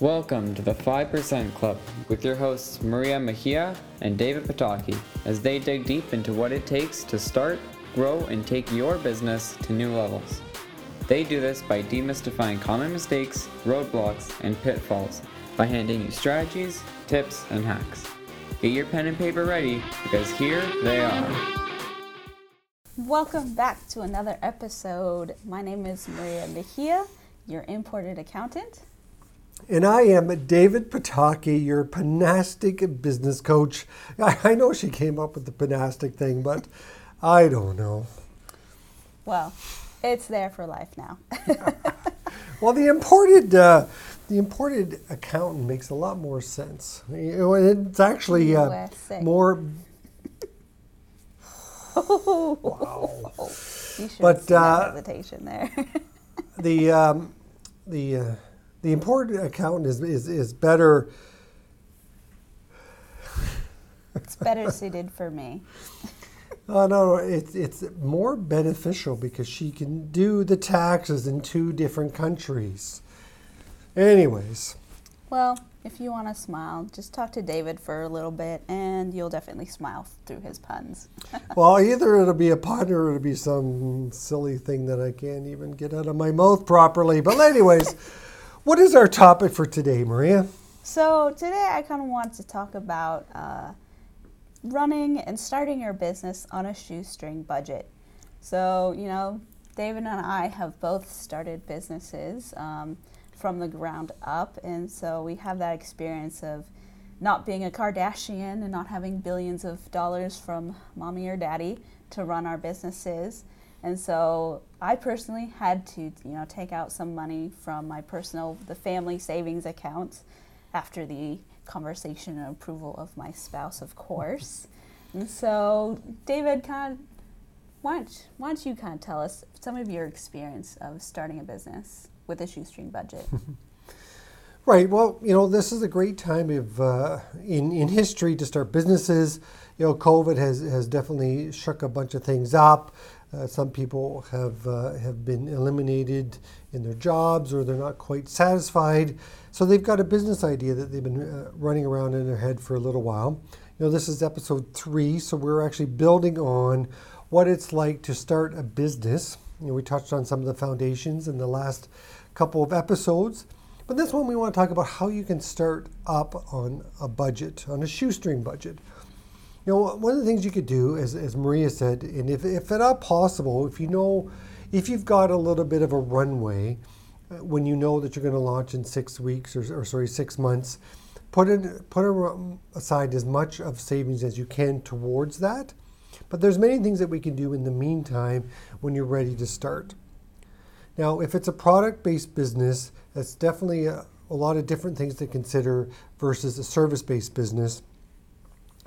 Welcome to the 5% Club with your hosts Maria Mejia and David Pataki as they dig deep into what it takes to start, grow, and take your business to new levels. They do this by demystifying common mistakes, roadblocks, and pitfalls by handing you strategies, tips, and hacks. Get your pen and paper ready because here they are. Welcome back to another episode. My name is Maria Mejia, your imported accountant. And I am David Pataki, your Panastic business coach. I, know she came up with the Panastic thing, but I don't know. Well, it's there for life now. well, the imported uh, the imported accountant makes a lot more sense. It's actually uh, more. wow. You should but uh, hesitation there. the um, the uh, the important accountant is is, is better. it's better suited for me. Oh, no, no, it's, it's more beneficial because she can do the taxes in two different countries. Anyways. Well, if you want to smile, just talk to David for a little bit and you'll definitely smile through his puns. well, either it'll be a pun or it'll be some silly thing that I can't even get out of my mouth properly. But, anyways, what is our topic for today, Maria? So, today I kind of want to talk about. Uh, running and starting your business on a shoestring budget. So, you know, David and I have both started businesses um, from the ground up, and so we have that experience of not being a Kardashian and not having billions of dollars from mommy or daddy to run our businesses. And so I personally had to, you know, take out some money from my personal, the family savings account after the conversation and approval of my spouse, of course. And so, David, kind of, why don't, why don't you kind of tell us some of your experience of starting a business with a shoestring budget? right. Well, you know, this is a great time of uh, in in history to start businesses. You know, COVID has has definitely shook a bunch of things up. Uh, some people have uh, have been eliminated in their jobs, or they're not quite satisfied. So they've got a business idea that they've been uh, running around in their head for a little while. You know, this is episode three, so we're actually building on what it's like to start a business. You know, we touched on some of the foundations in the last couple of episodes, but this one we want to talk about how you can start up on a budget, on a shoestring budget. You know, one of the things you could do, as, as Maria said, and if, if at all possible, if you know, if you've got a little bit of a runway, uh, when you know that you're going to launch in six weeks or, or sorry six months put in, put aside as much of savings as you can towards that. But there's many things that we can do in the meantime when you're ready to start. Now if it's a product-based business that's definitely a, a lot of different things to consider versus a service-based business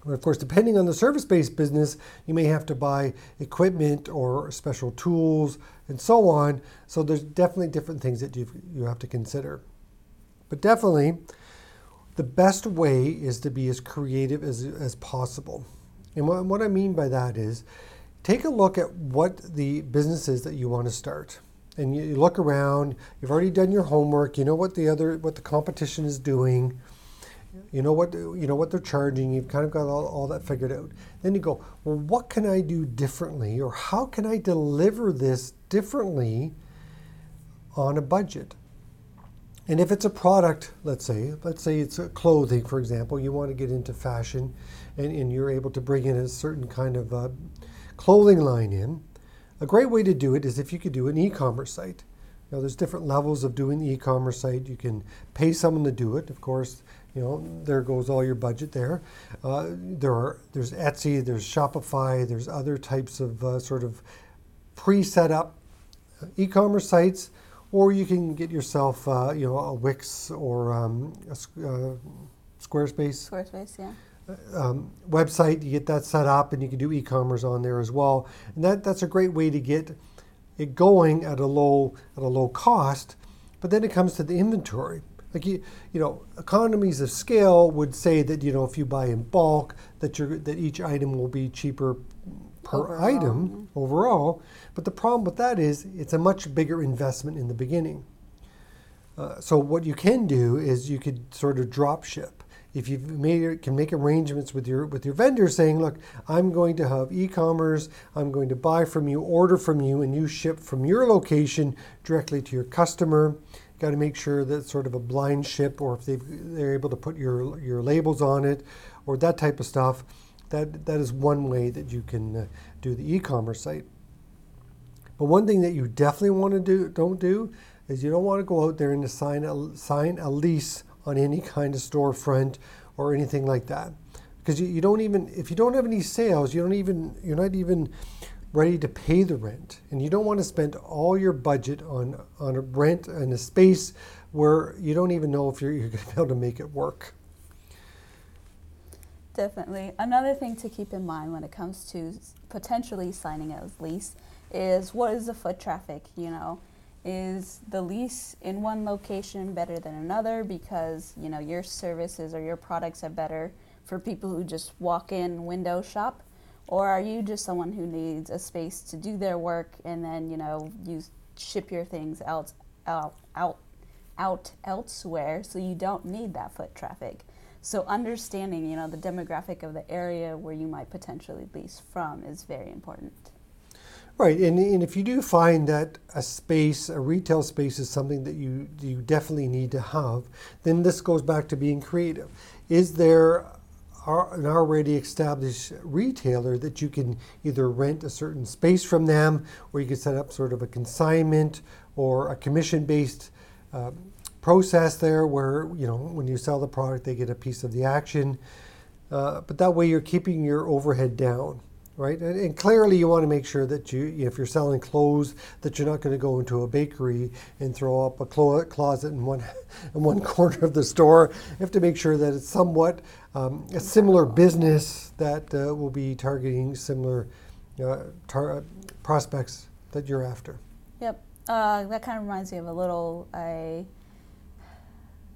but of course, depending on the service based business, you may have to buy equipment or special tools and so on. So there's definitely different things that you you have to consider. But definitely, the best way is to be as creative as, as possible. And what, what I mean by that is take a look at what the business is that you want to start. And you, you look around, you've already done your homework, you know what the other what the competition is doing you know what you know what they're charging. You've kind of got all, all that figured out. Then you go, well, what can I do differently, or how can I deliver this differently on a budget? And if it's a product, let's say, let's say it's clothing, for example, you want to get into fashion, and, and you're able to bring in a certain kind of uh, clothing line in. A great way to do it is if you could do an e-commerce site. Know, there's different levels of doing the e-commerce site. You can pay someone to do it. Of course, you know, there goes all your budget there. Uh, there are there's Etsy, there's Shopify, there's other types of uh, sort of pre-set up e-commerce sites, or you can get yourself, uh, you know, a Wix or um, a, uh, Squarespace. Squarespace, yeah. Uh, um, website, you get that set up, and you can do e-commerce on there as well. And that that's a great way to get it going at a low at a low cost. But then it comes to the inventory. Like you, you know, economies of scale would say that you know if you buy in bulk, that you that each item will be cheaper per overall. item overall. But the problem with that is it's a much bigger investment in the beginning. Uh, so what you can do is you could sort of drop ship. If you can make arrangements with your with your vendor, saying, "Look, I'm going to have e-commerce. I'm going to buy from you, order from you, and you ship from your location directly to your customer." Got to make sure that sort of a blind ship, or if they they're able to put your your labels on it, or that type of stuff. That that is one way that you can uh, do the e-commerce site. But one thing that you definitely want to do don't do is you don't want to go out there and sign a, sign a lease on any kind of storefront or anything like that. Because you, you don't even, if you don't have any sales, you don't even, you're not even ready to pay the rent. And you don't want to spend all your budget on, on a rent and a space where you don't even know if you're, you're going to be able to make it work. Definitely. Another thing to keep in mind when it comes to potentially signing a lease is what is the foot traffic, you know? Is the lease in one location better than another because, you know, your services or your products are better for people who just walk in window shop? Or are you just someone who needs a space to do their work and then, you know, you ship your things out out out out elsewhere so you don't need that foot traffic? So understanding, you know, the demographic of the area where you might potentially lease from is very important. Right, and, and if you do find that a space, a retail space, is something that you you definitely need to have, then this goes back to being creative. Is there an already established retailer that you can either rent a certain space from them, or you can set up sort of a consignment or a commission-based uh, process there, where you know when you sell the product, they get a piece of the action. Uh, but that way, you're keeping your overhead down right? And, clearly, you want to make sure that you, if you're selling clothes, that you're not going to go into a bakery and throw up a clo- closet in one in one corner of the store. You have to make sure that it's somewhat um, a similar business that uh, will be targeting similar uh, tar- prospects that you're after. Yep, uh, that kind of reminds me of a little a.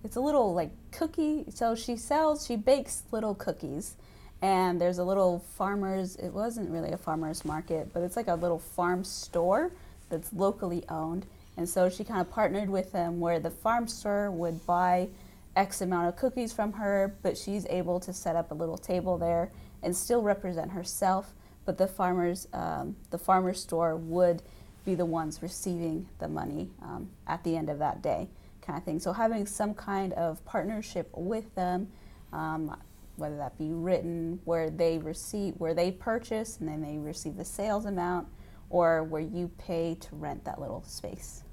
It's a little like cookie. So she sells, she bakes little cookies and there's a little farmer's it wasn't really a farmer's market but it's like a little farm store that's locally owned. And so she kind of partnered with them where the farm store would buy x amount of cookies from her but she's able to set up a little table there and still represent herself. But the farmers um, the farmer store would be the ones receiving the money um, at the end of that day kind of thing. So having some kind of partnership with them um, whether that be written where they receive where they purchase and then they receive the sales amount or where you pay to rent that little space.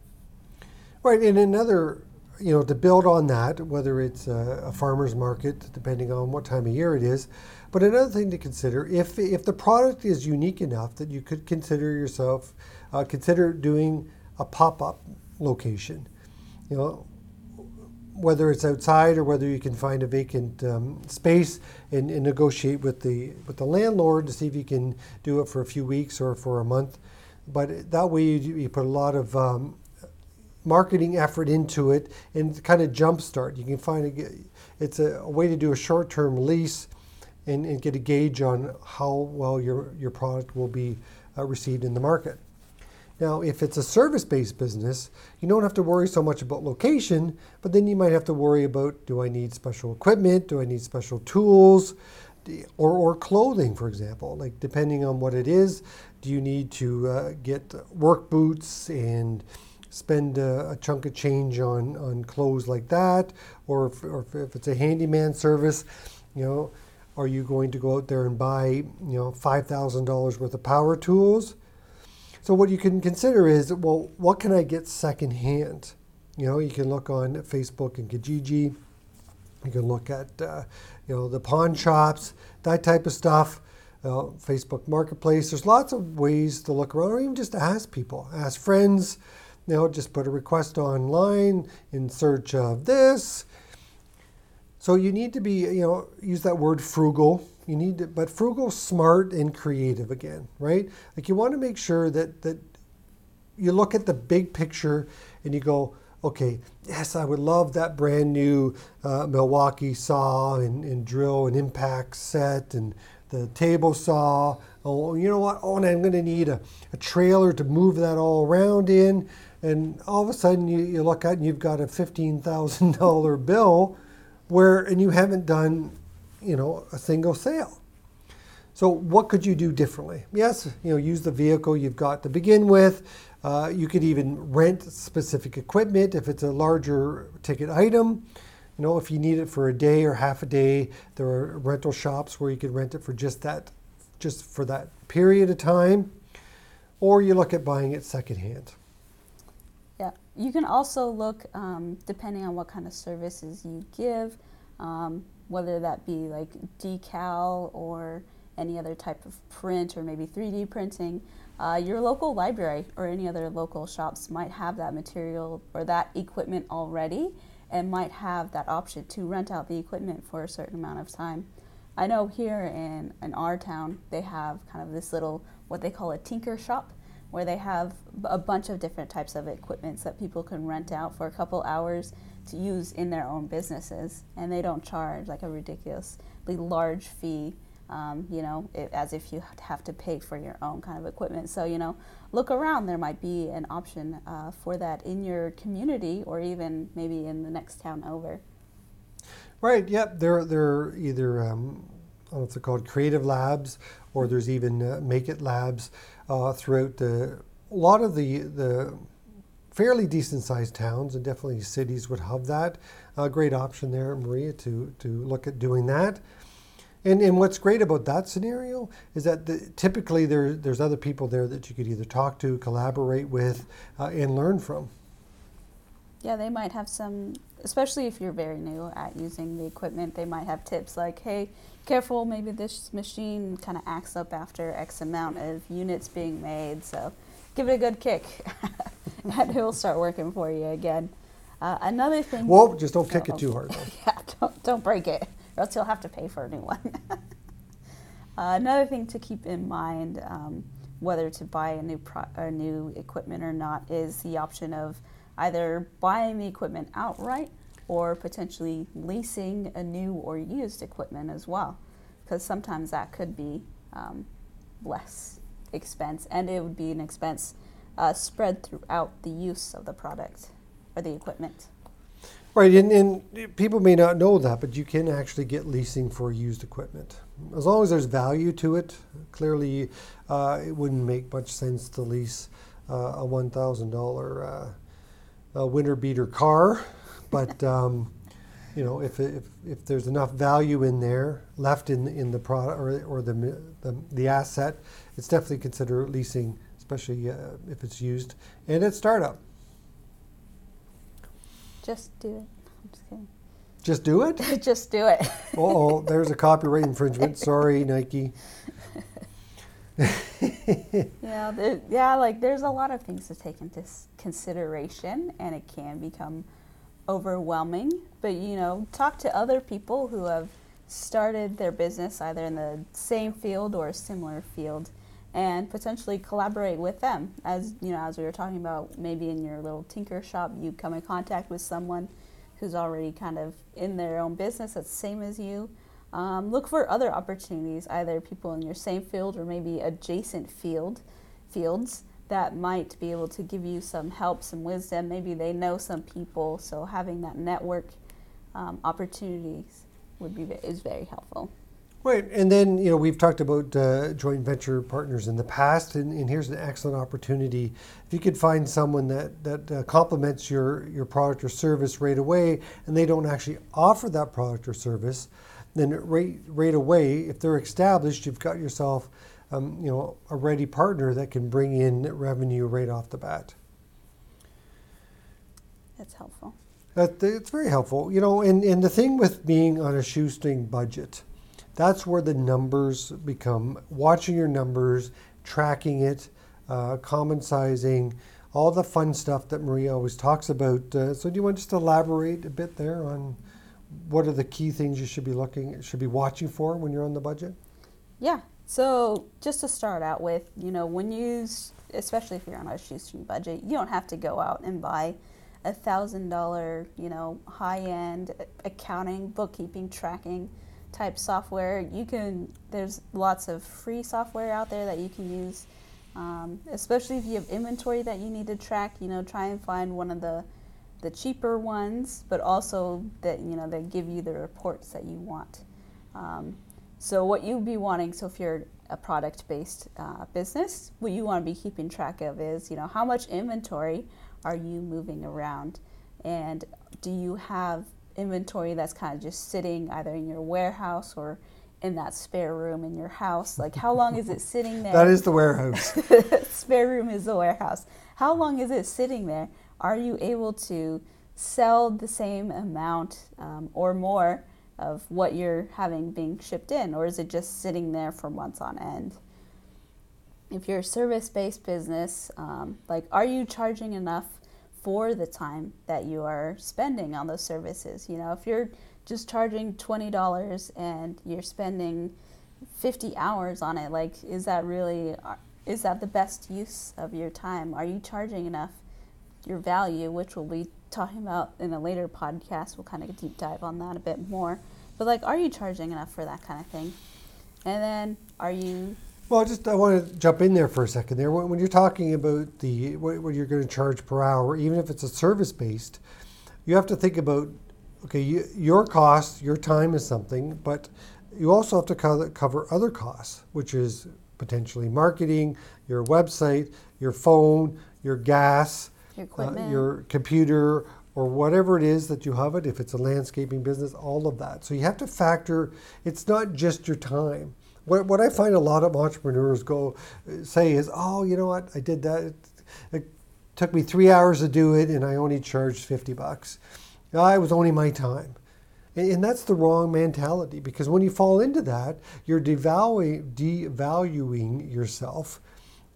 Right and another you know to build on that whether it's a, a farmer's market depending on what time of year it is but another thing to consider if if the product is unique enough that you could consider yourself uh, consider doing a pop-up location. You know whether it's outside or whether you can find a vacant um, space and, and, negotiate with the with the landlord to see if you can do it for a few weeks or for a month. But that way you, you put a lot of um, marketing effort into it and kind of jumpstart. You can find a, it's a, a way to do a short-term lease and, and, get a gauge on how well your your product will be uh, received in the market. Now, if it's a service based business, you don't have to worry so much about location, but then you might have to worry about do I need special equipment? Do I need special tools? Or, or clothing, for example, like depending on what it is, do you need to uh, get work boots and spend a, a, chunk of change on, on clothes like that? Or if, or if it's a handyman service, you know, are you going to go out there and buy, you know, $5,000 worth of power tools? So what you can consider is, well, what can I get secondhand? You know, you can look on Facebook and Kijiji. You can look at, uh, you know, the pawn shops, that type of stuff. Uh, Facebook Marketplace. There's lots of ways to look around, or even just ask people, ask friends. You know, just put a request online in search of this. So you need to be, you know, use that word frugal you need to, but frugal, smart, and creative again, right? Like you want to make sure that that you look at the big picture and you go, okay, yes, I would love that brand new uh, Milwaukee saw and, and drill and impact set and the table saw. Oh, you know what? Oh, and I'm going to need a, a trailer to move that all around in. and all of a sudden you, you look at and you've got a $15,000 bill where, and you haven't done, you know, a single sale. So what could you do differently? Yes, you know, use the vehicle you've got to begin with. Uh, you could even rent specific equipment if it's a larger ticket item. You know, if you need it for a day or half a day, there are rental shops where you can rent it for just that, just for that period of time. Or you look at buying it secondhand. Yeah, you can also look, um, depending on what kind of services you give, um, whether that be like decal or any other type of print or maybe 3D printing. Uh, your local library or any other local shops might have that material or that equipment already and might have that option to rent out the equipment for a certain amount of time. I know here in, in our town, they have kind of this little, what they call a tinker shop, where they have a bunch of different types of equipments that people can rent out for a couple hours to use in their own businesses. And they don't charge like a ridiculously large fee um, you know, it, as if you have to pay for your own kind of equipment. So, you know, look around. There might be an option uh, for that in your community or even maybe in the next town over. Right. Yep. There, there are either um, I don't know if they're called creative labs, or there's even uh, make it labs uh, throughout the a lot of the the fairly decent sized towns and definitely cities would have that. A great option there, Maria, to to look at doing that. And, and what's great about that scenario is that the, typically there, there's other people there that you could either talk to, collaborate with, uh, and learn from. Yeah, they might have some, especially if you're very new at using the equipment, they might have tips like, hey, careful, maybe this machine kind of acts up after X amount of units being made, so give it a good kick, and it will start working for you again. Uh, another thing. Whoa, just don't kick it too hard. Yeah, don't, don't break it or else you'll have to pay for a new one. uh, another thing to keep in mind, um, whether to buy a new pro- a new equipment or not, is the option of either buying the equipment outright or potentially leasing a new or used equipment as well, because sometimes that could be um, less expense, and it would be an expense uh, spread throughout the use of the product or the equipment. Right, and, and people may not know that, but you can actually get leasing for used equipment. As long as there's value to it, clearly uh, it wouldn't make much sense to lease uh, a $1,000 uh, winter beater car. But, um, you know, if, if, if there's enough value in there left in, in the product or, or the, the, the asset, it's definitely consider leasing, especially uh, if it's used and it's startup. Just do it. I'm just kidding. Just do it? just do it. oh, there's a copyright infringement. Sorry, Nike. yeah, there, yeah, like there's a lot of things to take into consideration, and it can become overwhelming. But you know, talk to other people who have started their business either in the same field or a similar field, and potentially collaborate with them. As you know, as we were talking about, maybe in your little tinker shop, you come in contact with someone who's already kind of in their own business that's the same as you. Um, look for other opportunities, either people in your same field or maybe adjacent field fields that might be able to give you some help, some wisdom. Maybe they know some people, so having that network um, opportunities would be is very helpful. Right, and then you know we've talked about uh, joint venture partners in the past, and, and, here's an excellent opportunity. If you could find someone that that uh, complements your your product or service right away, and they don't actually offer that product or service, then right right away, if they're established, you've got yourself, um, you know, a ready partner that can bring in revenue right off the bat. That's helpful. That it's very helpful, you know, and and the thing with being on a shoestring budget that's where the numbers become watching your numbers, tracking it, uh, common sizing, all the fun stuff that Maria always talks about. Uh, so, do you want to just elaborate a bit there on what are the key things you should be looking, should be watching for when you're on the budget? Yeah. So, just to start out with, you know, when you, especially if you're on a shoestring budget, you don't have to go out and buy a thousand dollar, you know, high end accounting, bookkeeping, tracking type software. You can there's lots of free software out there that you can use Um, especially if you have inventory that you need to track, you know, try and find one of the the cheaper ones, but also that you know they give you the reports that you want. Um, so what you'd be wanting, so if you're a product-based uh, business, what you want to be keeping track of is, you know, how much inventory are you moving around, and do you have inventory that's kind of just sitting either in your warehouse or in that spare room in your house? Like, how long is it sitting there? That is the warehouse. spare room is the warehouse. How long is it sitting there? Are you able to sell the same amount um, or more of what you're having being shipped in, or is it just sitting there for months on end? If you're a service based business, um, like, are you charging enough for the time that you are spending on those services? You know, if you're just charging $20 and you're spending 50 hours on it, like, is that really, is that the best use of your time? Are you charging enough? Your value, which we'll be talking about in a later podcast, we'll kind of deep dive on that a bit more. But like, are you charging enough for that kind of thing? And then, are you well, just I want to jump in there for a second. There, when, you're talking about the what, what you're going to charge per hour, even if it's a service based, you have to think about okay, you, your cost, your time is something, but you also have to cover, cover other costs, which is potentially marketing, your website, your phone, your gas, your, uh, your computer, or whatever it is that you have it. If it's a landscaping business, all of that. So you have to factor. It's not just your time what, what I find a lot of entrepreneurs go say is, oh, you know what, I did that. It, it took me three hours to do it, and I only charged fifty bucks. Ah, it was only my time. And, and that's the wrong mentality because when you fall into that, you're devaluing, devaluing yourself,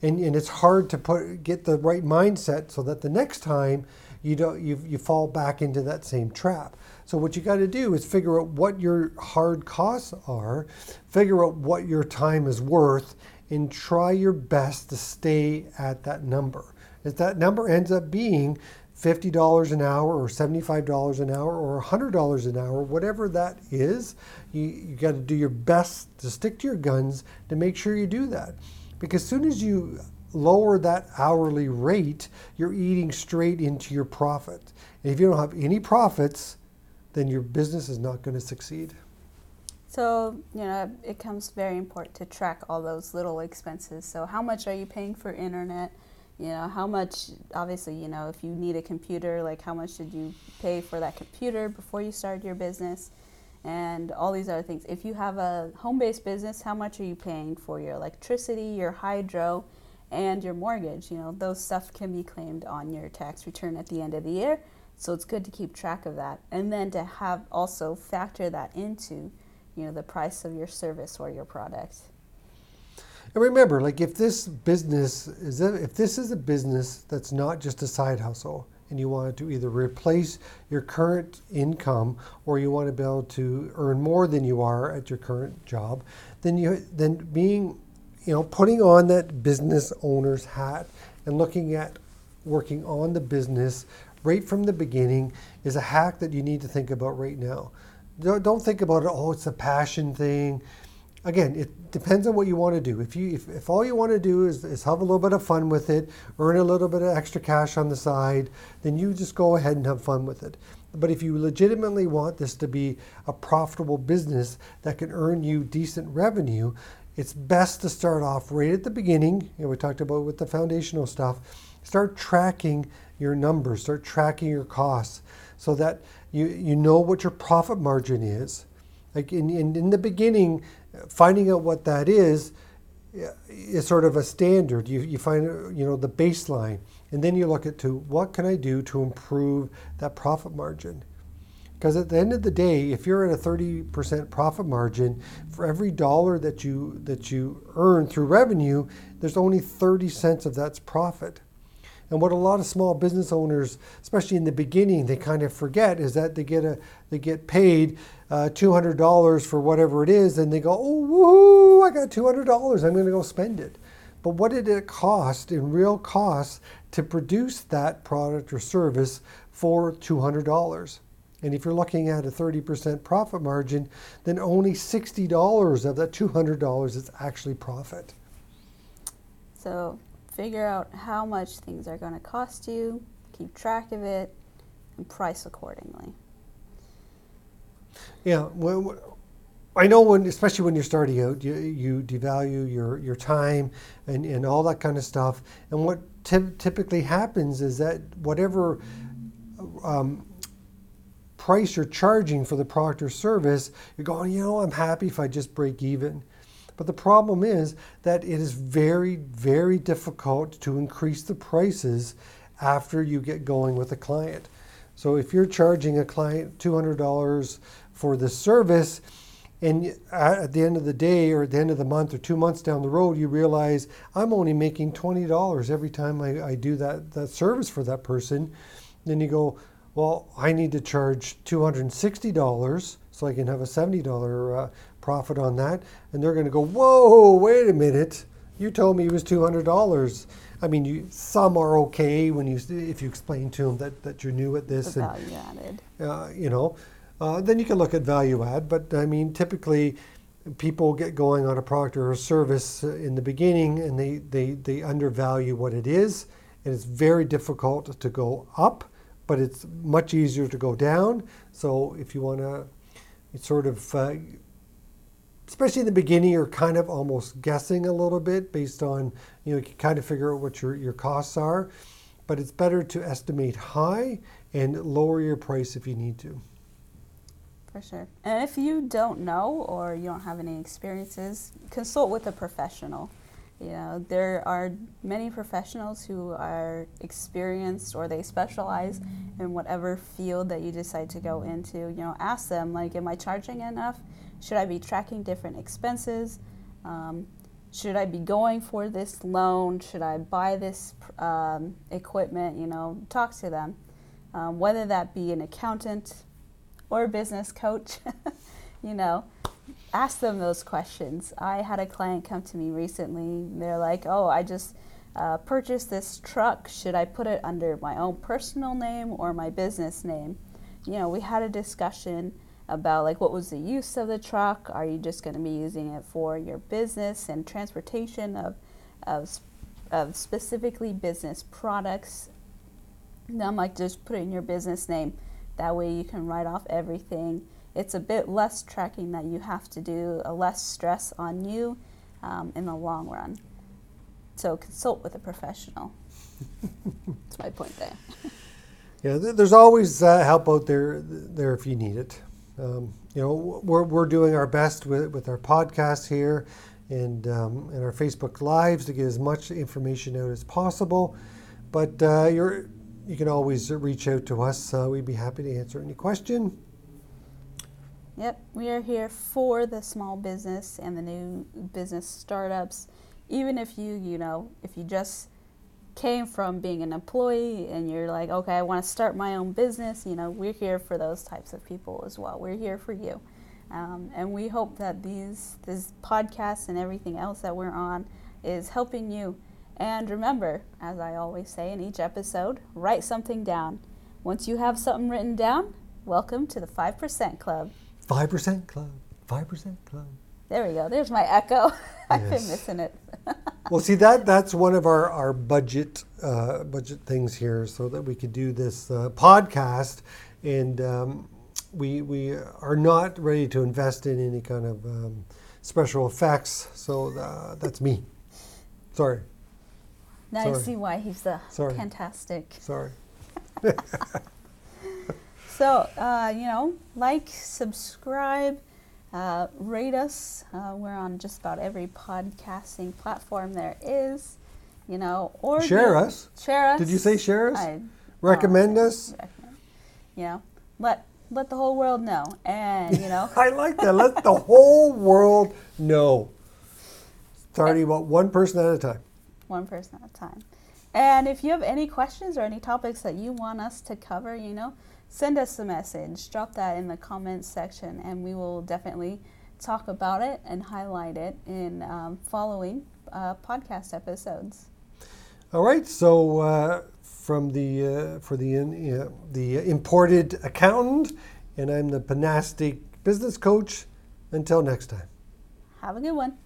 and, and it's hard to put get the right mindset so that the next time you don't you, you fall back into that same trap. So what you got to do is figure out what your hard costs are, figure out what your time is worth, and try your best to stay at that number. If that number ends up being $50 an hour or $75 an hour or $100 an hour, whatever that is, you, you got to do your best to stick to your guns to make sure you do that. Because as soon as you lower that hourly rate, you're eating straight into your profit. And if you don't have any profits, then your business is not going to succeed. So, you know, it comes very important to track all those little expenses. So, how much are you paying for internet? You know, how much, obviously, you know, if you need a computer, like how much did you pay for that computer before you started your business? And all these other things. If you have a home based business, how much are you paying for your electricity, your hydro, and your mortgage? You know, those stuff can be claimed on your tax return at the end of the year. So it's good to keep track of that. And then to have also factor that into, you know, the price of your service or your product. And remember, like if this business is a, if this is a business that's not just a side hustle and you want to either replace your current income or you want to be able to earn more than you are at your current job, then you then being you know putting on that business owner's hat and looking at working on the business right from the beginning is a hack that you need to think about right now. Don't think about it, oh, it's a passion thing. Again, it depends on what you want to do. If you if, if all you want to do is, is have a little bit of fun with it, earn a little bit of extra cash on the side, then you just go ahead and have fun with it. But if you legitimately want this to be a profitable business that can earn you decent revenue, it's best to start off right at the beginning. You know, we talked about with the foundational stuff. Start tracking your numbers, start tracking your costs so that you, you know what your profit margin is. Like in, in, in the beginning, finding out what that is is sort of a standard. You, you find you know the baseline, and then you look at to what can I do to improve that profit margin. Because at the end of the day, if you're at a 30% profit margin, for every dollar that you that you earn through revenue, there's only 30 cents of that's profit. And what a lot of small business owners, especially in the beginning, they kind of forget is that they get a they get paid uh, $200 for whatever it is, and they go, oh, woohoo, I got $200, I'm going to go spend it. But what did it cost in real costs to produce that product or service for $200? And if you're looking at a 30% profit margin, then only $60 of that $200 is actually profit. So figure out how much things are going to cost you, keep track of it, and price accordingly. Yeah, well, I know when, especially when you're starting out, you, you devalue your, your time and, and all that kind of stuff. And what ty- typically happens is that whatever um, price you're charging for the product or service, you're going, you know, I'm happy if I just break even. But the problem is that it is very, very difficult to increase the prices after you get going with a client. So if you're charging a client $200 for the service, and at the end of the day or at the end of the month or two months down the road, you realize I'm only making $20 every time I, I do that, that service for that person. Then you go, well, I need to charge $260 so I can have a $70 uh, profit on that. And they're going to go, whoa, wait a minute. You told me it was $200. I mean, you, some are okay when you if you explain to them that, that you're new at this. The value and, added. Uh, you know, uh, then you can look at value add. But I mean, typically, people get going on a product or a service in the beginning, and they they they undervalue what it is, and it's very difficult to go up, but it's much easier to go down. So if you want to sort of uh, especially in the beginning, you're kind of almost guessing a little bit based on, you know, you can kind of figure out what your, your costs are. But it's better to estimate high and lower your price if you need to. For sure. And if you don't know or you don't have any experiences, consult with a professional. You know, there are many professionals who are experienced or they specialize in whatever field that you decide to go into. You know, ask them, like, am I charging enough? Should I be tracking different expenses? Um, should I be going for this loan? Should I buy this um, equipment? You know, talk to them. Um, whether that be an accountant, or a business coach, you know, ask them those questions. I had a client come to me recently. They're like, oh, I just uh, purchased this truck. Should I put it under my own personal name or my business name? You know, we had a discussion about like what was the use of the truck? Are you just going to be using it for your business and transportation of, of, of specifically business products? And I'm like, just put it in your business name that way you can write off everything. It's a bit less tracking that you have to do, a less stress on you um, in the long run. So consult with a professional. That's my point there. yeah, there's always uh, help out there there if you need it. Um, you know, we're, we're doing our best with, with our podcast here and, um, and our Facebook Lives to get as much information out as possible. But uh, you're you can always reach out to us. Uh, we'd be happy to answer any question. Yep, we are here for the small business and the new business startups. Even if you, you know, if you just came from being an employee and you're like, okay, I want to start my own business, you know, we're here for those types of people as well. We're here for you. Um, and we hope that these, this podcast and everything else that we're on is helping you and remember, as I always say in each episode, write something down. Once you have something written down, welcome to the 5% Club. 5% Club. 5% Club. There we go. There's my echo. I've been missing it. well, see that that's one of our our budget uh, budget things here, so that we could do this uh, podcast, and um, we we are not ready to invest in any kind of um, special effects. So uh, that's me. Sorry. Now Sorry. I see why he's the Sorry. fantastic. Sorry. so, uh, you know, like, subscribe, uh, rate us. Uh, we're on just about every podcasting platform there is, you know, or share us. Share us. Did you say share us? I, recommend oh, us. Recommend. You know, let let the whole world know, and you know. I like that. Let the whole world know. Starting about one person at a time one person at a time. And if you have any questions or any topics that you want us to cover, you know, send us a message. Drop that in the comments section, and we will definitely talk about it and highlight it in um, following uh, podcast episodes. All right. So uh, from the uh, for the uh, the imported accountant, and I'm the Panastic business coach. Until next time. Have a good one.